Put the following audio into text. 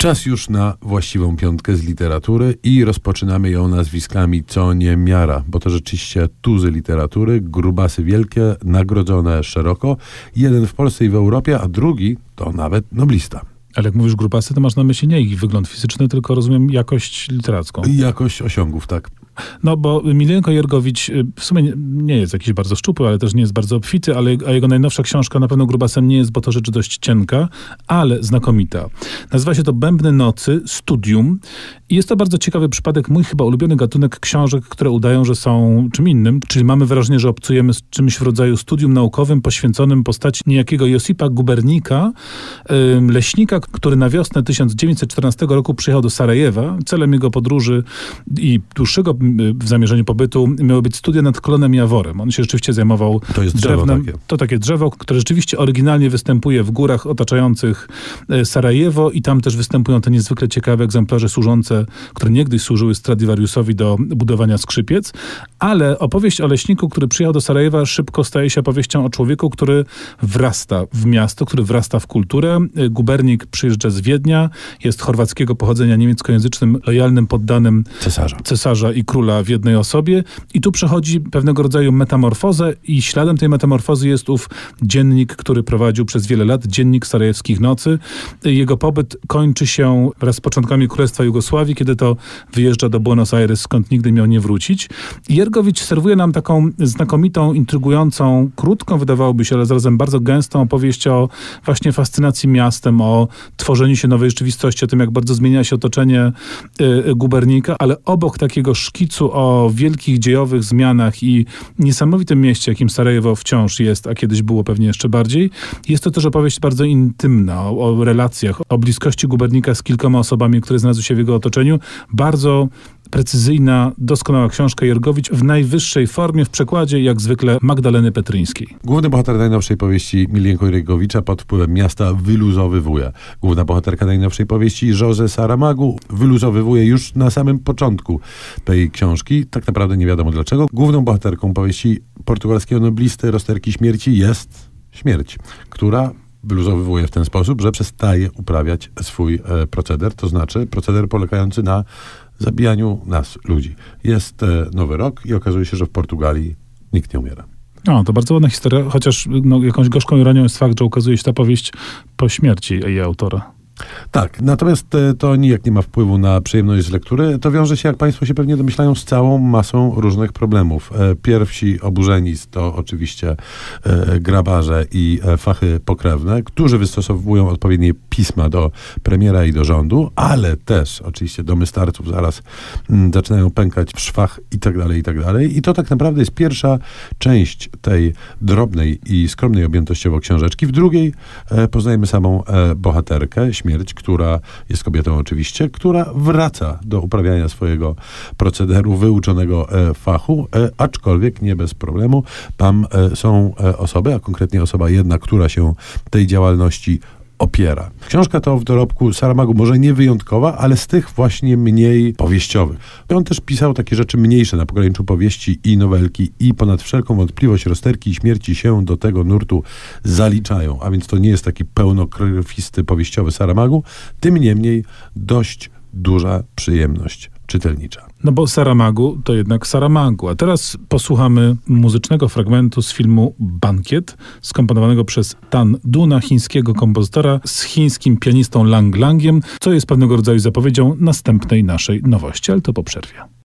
Czas już na właściwą piątkę z literatury i rozpoczynamy ją nazwiskami co nie miara, bo to rzeczywiście tuzy literatury, grubasy wielkie, nagrodzone szeroko. Jeden w Polsce i w Europie, a drugi to nawet noblista. Ale jak mówisz grubasy, to masz na myśli nie ich wygląd fizyczny, tylko rozumiem jakość literacką. Jakość osiągów, tak. No bo Milenko Jergowicz y, w sumie nie jest jakiś bardzo szczupły, ale też nie jest bardzo obfity, ale a jego najnowsza książka na pewno grubasem nie jest, bo to rzecz dość cienka, ale znakomita. Nazywa się to Bębny Nocy, Studium i jest to bardzo ciekawy przypadek, mój chyba ulubiony gatunek książek, które udają, że są czym innym, czyli mamy wrażenie, że obcujemy z czymś w rodzaju studium naukowym poświęconym postaci niejakiego Josipa Gubernika, leśnika, który na wiosnę 1914 roku przyjechał do Sarajewa. Celem jego podróży i dłuższego w zamierzeniu pobytu miały być studia nad Klonem Jaworem. On się rzeczywiście zajmował to jest drewnem. Takie. To takie drzewo, które rzeczywiście oryginalnie występuje w górach otaczających e, Sarajewo i tam też występują te niezwykle ciekawe egzemplarze służące, które niegdyś służyły Stradivariusowi do budowania skrzypiec, ale opowieść o leśniku, który przyjechał do Sarajewa szybko staje się opowieścią o człowieku, który wrasta w miasto, który wrasta w kulturę. E, gubernik przyjeżdża z Wiednia, jest chorwackiego pochodzenia niemieckojęzycznym, lojalnym poddanym cesarza, cesarza i króla w jednej osobie i tu przechodzi pewnego rodzaju metamorfozę i śladem tej metamorfozy jest ów dziennik, który prowadził przez wiele lat, dziennik Sarajewskich Nocy. Jego pobyt kończy się wraz z początkami Królestwa Jugosławii, kiedy to wyjeżdża do Buenos Aires, skąd nigdy miał nie wrócić. Jergowicz serwuje nam taką znakomitą, intrygującą, krótką wydawałoby się, ale zarazem bardzo gęstą opowieść o właśnie fascynacji miastem, o tworzeniu się nowej rzeczywistości, o tym, jak bardzo zmienia się otoczenie y, gubernika, ale obok takiego szkicu o wielkich dziejowych zmianach i niesamowitym mieście, jakim Sarajewo wciąż jest, a kiedyś było pewnie jeszcze bardziej, jest to też opowieść bardzo intymna o, o relacjach, o bliskości gubernika z kilkoma osobami, które znalazły się w jego otoczeniu. Bardzo precyzyjna, doskonała książka Jergowicz w najwyższej formie, w przekładzie jak zwykle Magdaleny Petryńskiej. Główny bohater najnowszej powieści Milienko Jergowicza pod wpływem miasta wyluzowywuje. Główna bohaterka najnowszej powieści Jose Saramagu wyluzowywuje już na samym początku tej książki. Tak naprawdę nie wiadomo dlaczego. Główną bohaterką powieści portugalskiego noblisty Rozterki Śmierci jest śmierć, która wyluzowywuje w ten sposób, że przestaje uprawiać swój e, proceder, to znaczy proceder polegający na zabijaniu nas, ludzi. Jest e, nowy rok i okazuje się, że w Portugalii nikt nie umiera. No, to bardzo ładna historia, chociaż no, jakąś gorzką ironią jest fakt, że ukazuje się ta powieść po śmierci jej autora. Tak, natomiast e, to nijak nie ma wpływu na przyjemność z lektury. To wiąże się, jak Państwo się pewnie domyślają, z całą masą różnych problemów. E, pierwsi oburzeni to oczywiście e, grabarze i fachy pokrewne, którzy wystosowują odpowiednie pisma do premiera i do rządu, ale też oczywiście domy starców zaraz mm, zaczynają pękać w szwach i tak dalej, i tak dalej. I to tak naprawdę jest pierwsza część tej drobnej i skromnej objętościowo książeczki. W drugiej poznajemy samą bohaterkę, śmierć śmierć, która jest kobietą oczywiście, która wraca do uprawiania swojego procederu, wyuczonego e, fachu, e, aczkolwiek nie bez problemu. Tam e, są osoby, a konkretnie osoba jedna, która się tej działalności opiera. Książka to w dorobku Saramagu może nie wyjątkowa, ale z tych właśnie mniej powieściowych. On też pisał takie rzeczy mniejsze na pograniczu powieści i nowelki i ponad wszelką wątpliwość rozterki i śmierci się do tego nurtu zaliczają, a więc to nie jest taki pełnokrwisty powieściowy Saramagu, tym niemniej dość duża przyjemność czytelnicza. No bo Saramagu to jednak Saramagu. A teraz posłuchamy muzycznego fragmentu z filmu Bankiet, skomponowanego przez Tan Duna, chińskiego kompozytora, z chińskim pianistą Lang Langiem, co jest pewnego rodzaju zapowiedzią następnej naszej nowości, ale to po przerwie.